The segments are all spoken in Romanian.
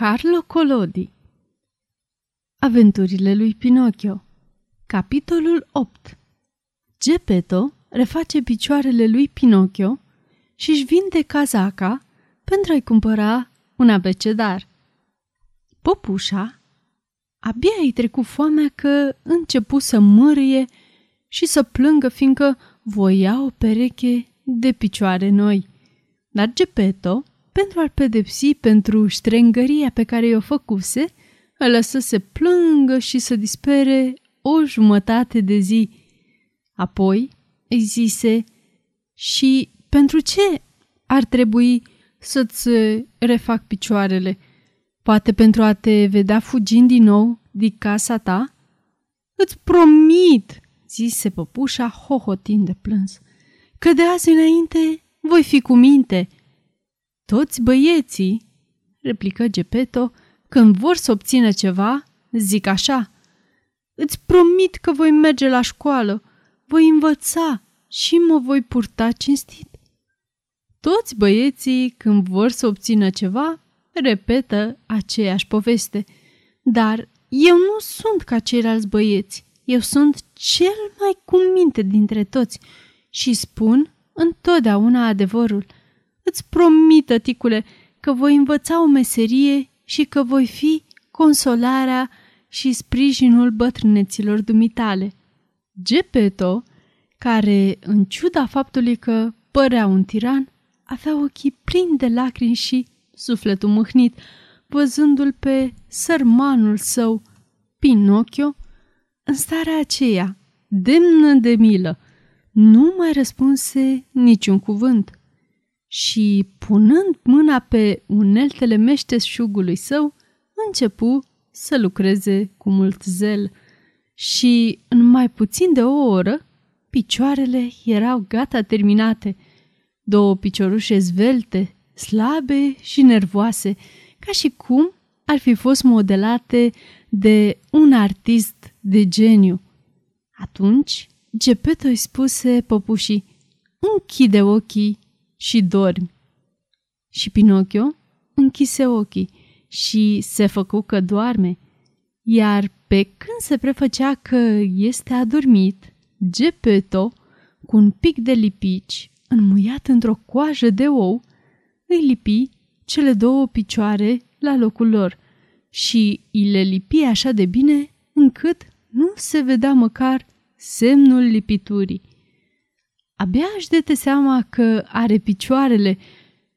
Carlo Collodi Aventurile lui Pinocchio Capitolul 8 Geppetto reface picioarele lui Pinocchio și își vinde cazaca pentru a-i cumpăra un abecedar. Popușa abia îi trecu foamea că începu să mârie și să plângă fiindcă voia o pereche de picioare noi. Dar Geppetto pentru a-l pedepsi pentru ștrengăria pe care i-o făcuse, îl lăsă să plângă și să dispere o jumătate de zi. Apoi îi zise, și pentru ce ar trebui să-ți refac picioarele? Poate pentru a te vedea fugind din nou din casa ta? Îți promit, zise păpușa hohotind de plâns, că de azi înainte voi fi cu minte – toți băieții, replică Gepeto, când vor să obțină ceva, zic așa. Îți promit că voi merge la școală, voi învăța și mă voi purta cinstit. Toți băieții, când vor să obțină ceva, repetă aceeași poveste. Dar eu nu sunt ca ceilalți băieți. Eu sunt cel mai cu minte dintre toți și spun întotdeauna adevărul – Îți promit, tăticule, că voi învăța o meserie și că voi fi consolarea și sprijinul bătrâneților dumitale. Gepeto, care, în ciuda faptului că părea un tiran, avea ochii plini de lacrimi și sufletul mâhnit, văzându-l pe sărmanul său, Pinocchio, în starea aceea, demnă de milă, nu mai răspunse niciun cuvânt și, punând mâna pe uneltele meșteșugului său, începu să lucreze cu mult zel și, în mai puțin de o oră, picioarele erau gata terminate. Două piciorușe zvelte, slabe și nervoase, ca și cum ar fi fost modelate de un artist de geniu. Atunci, Gepeto îi spuse păpușii, închide ochii și dormi. Și Pinocchio închise ochii și se făcu că doarme, iar pe când se prefăcea că este adormit, Geppetto, cu un pic de lipici, înmuiat într-o coajă de ou, îi lipi cele două picioare la locul lor și îi le lipi așa de bine încât nu se vedea măcar semnul lipiturii. Abia își dete seama că are picioarele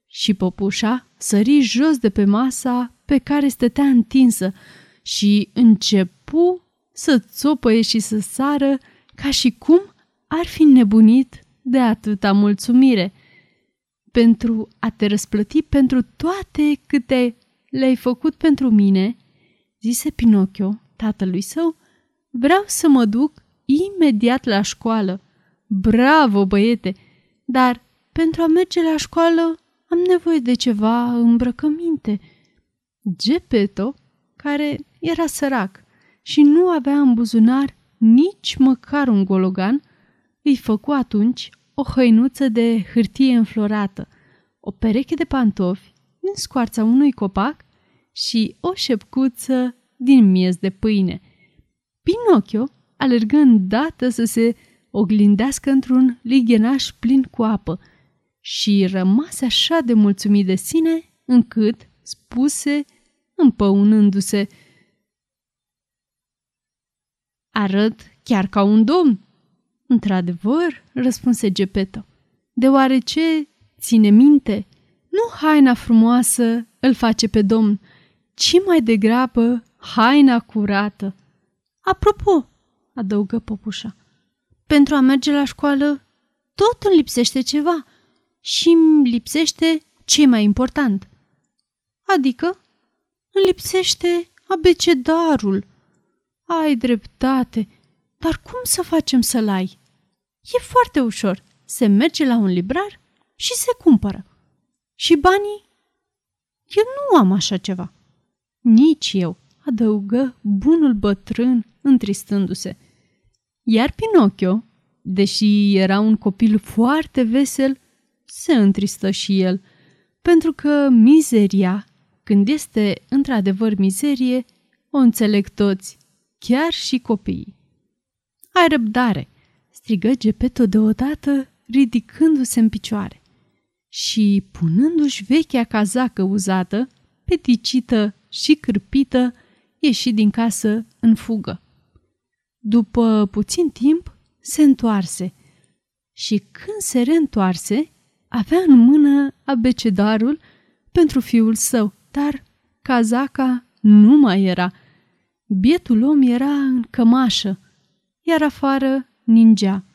și păpușa sări jos de pe masa pe care stătea întinsă și începu să țopăie și să sară ca și cum ar fi nebunit de atâta mulțumire. Pentru a te răsplăti pentru toate câte le-ai făcut pentru mine, zise Pinocchio, tatălui său, vreau să mă duc imediat la școală. Bravo, băiete! Dar pentru a merge la școală am nevoie de ceva îmbrăcăminte. Gepeto, care era sărac și nu avea în buzunar nici măcar un gologan, îi făcu atunci o hăinuță de hârtie înflorată, o pereche de pantofi din scoarța unui copac și o șepcuță din miez de pâine. Pinocchio alergă îndată să se oglindească într-un lighenaș plin cu apă și rămase așa de mulțumit de sine încât spuse, împăunându-se, Arăt chiar ca un domn. Într-adevăr, răspunse Gepeto, deoarece, ține minte, nu haina frumoasă îl face pe domn, ci mai degrabă haina curată. Apropo, adăugă popușa, pentru a merge la școală, tot îmi lipsește ceva și îmi lipsește ce mai important. Adică îmi lipsește abecedarul. Ai dreptate, dar cum să facem să-l ai? E foarte ușor. Se merge la un librar și se cumpără. Și banii? Eu nu am așa ceva. Nici eu, adăugă bunul bătrân întristându-se. Iar Pinocchio, deși era un copil foarte vesel, se întristă și el, pentru că mizeria Când este într-adevăr mizerie, o înțeleg toți, chiar și copiii. Ai răbdare, strigă Gepeto deodată, ridicându-se în picioare și punându-și vechea cazacă uzată, peticită și cârpită, ieși din casă în fugă. După puțin timp, se întoarse și când se reîntoarse, avea în mână abecedarul pentru fiul său, dar cazaca nu mai era. Bietul om era în cămașă, iar afară ningea.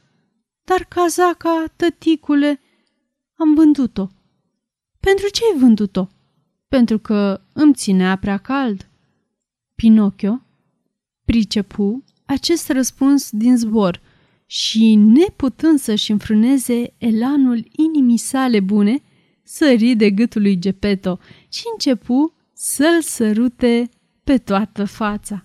Dar cazaca, tăticule, am vândut-o. Pentru ce ai vândut-o? Pentru că îmi ținea prea cald. Pinocchio pricepu acest răspuns din zbor și, neputând să-și înfrâneze elanul inimii sale bune, sări de gâtul lui Gepeto și începu să-l sărute pe toată fața.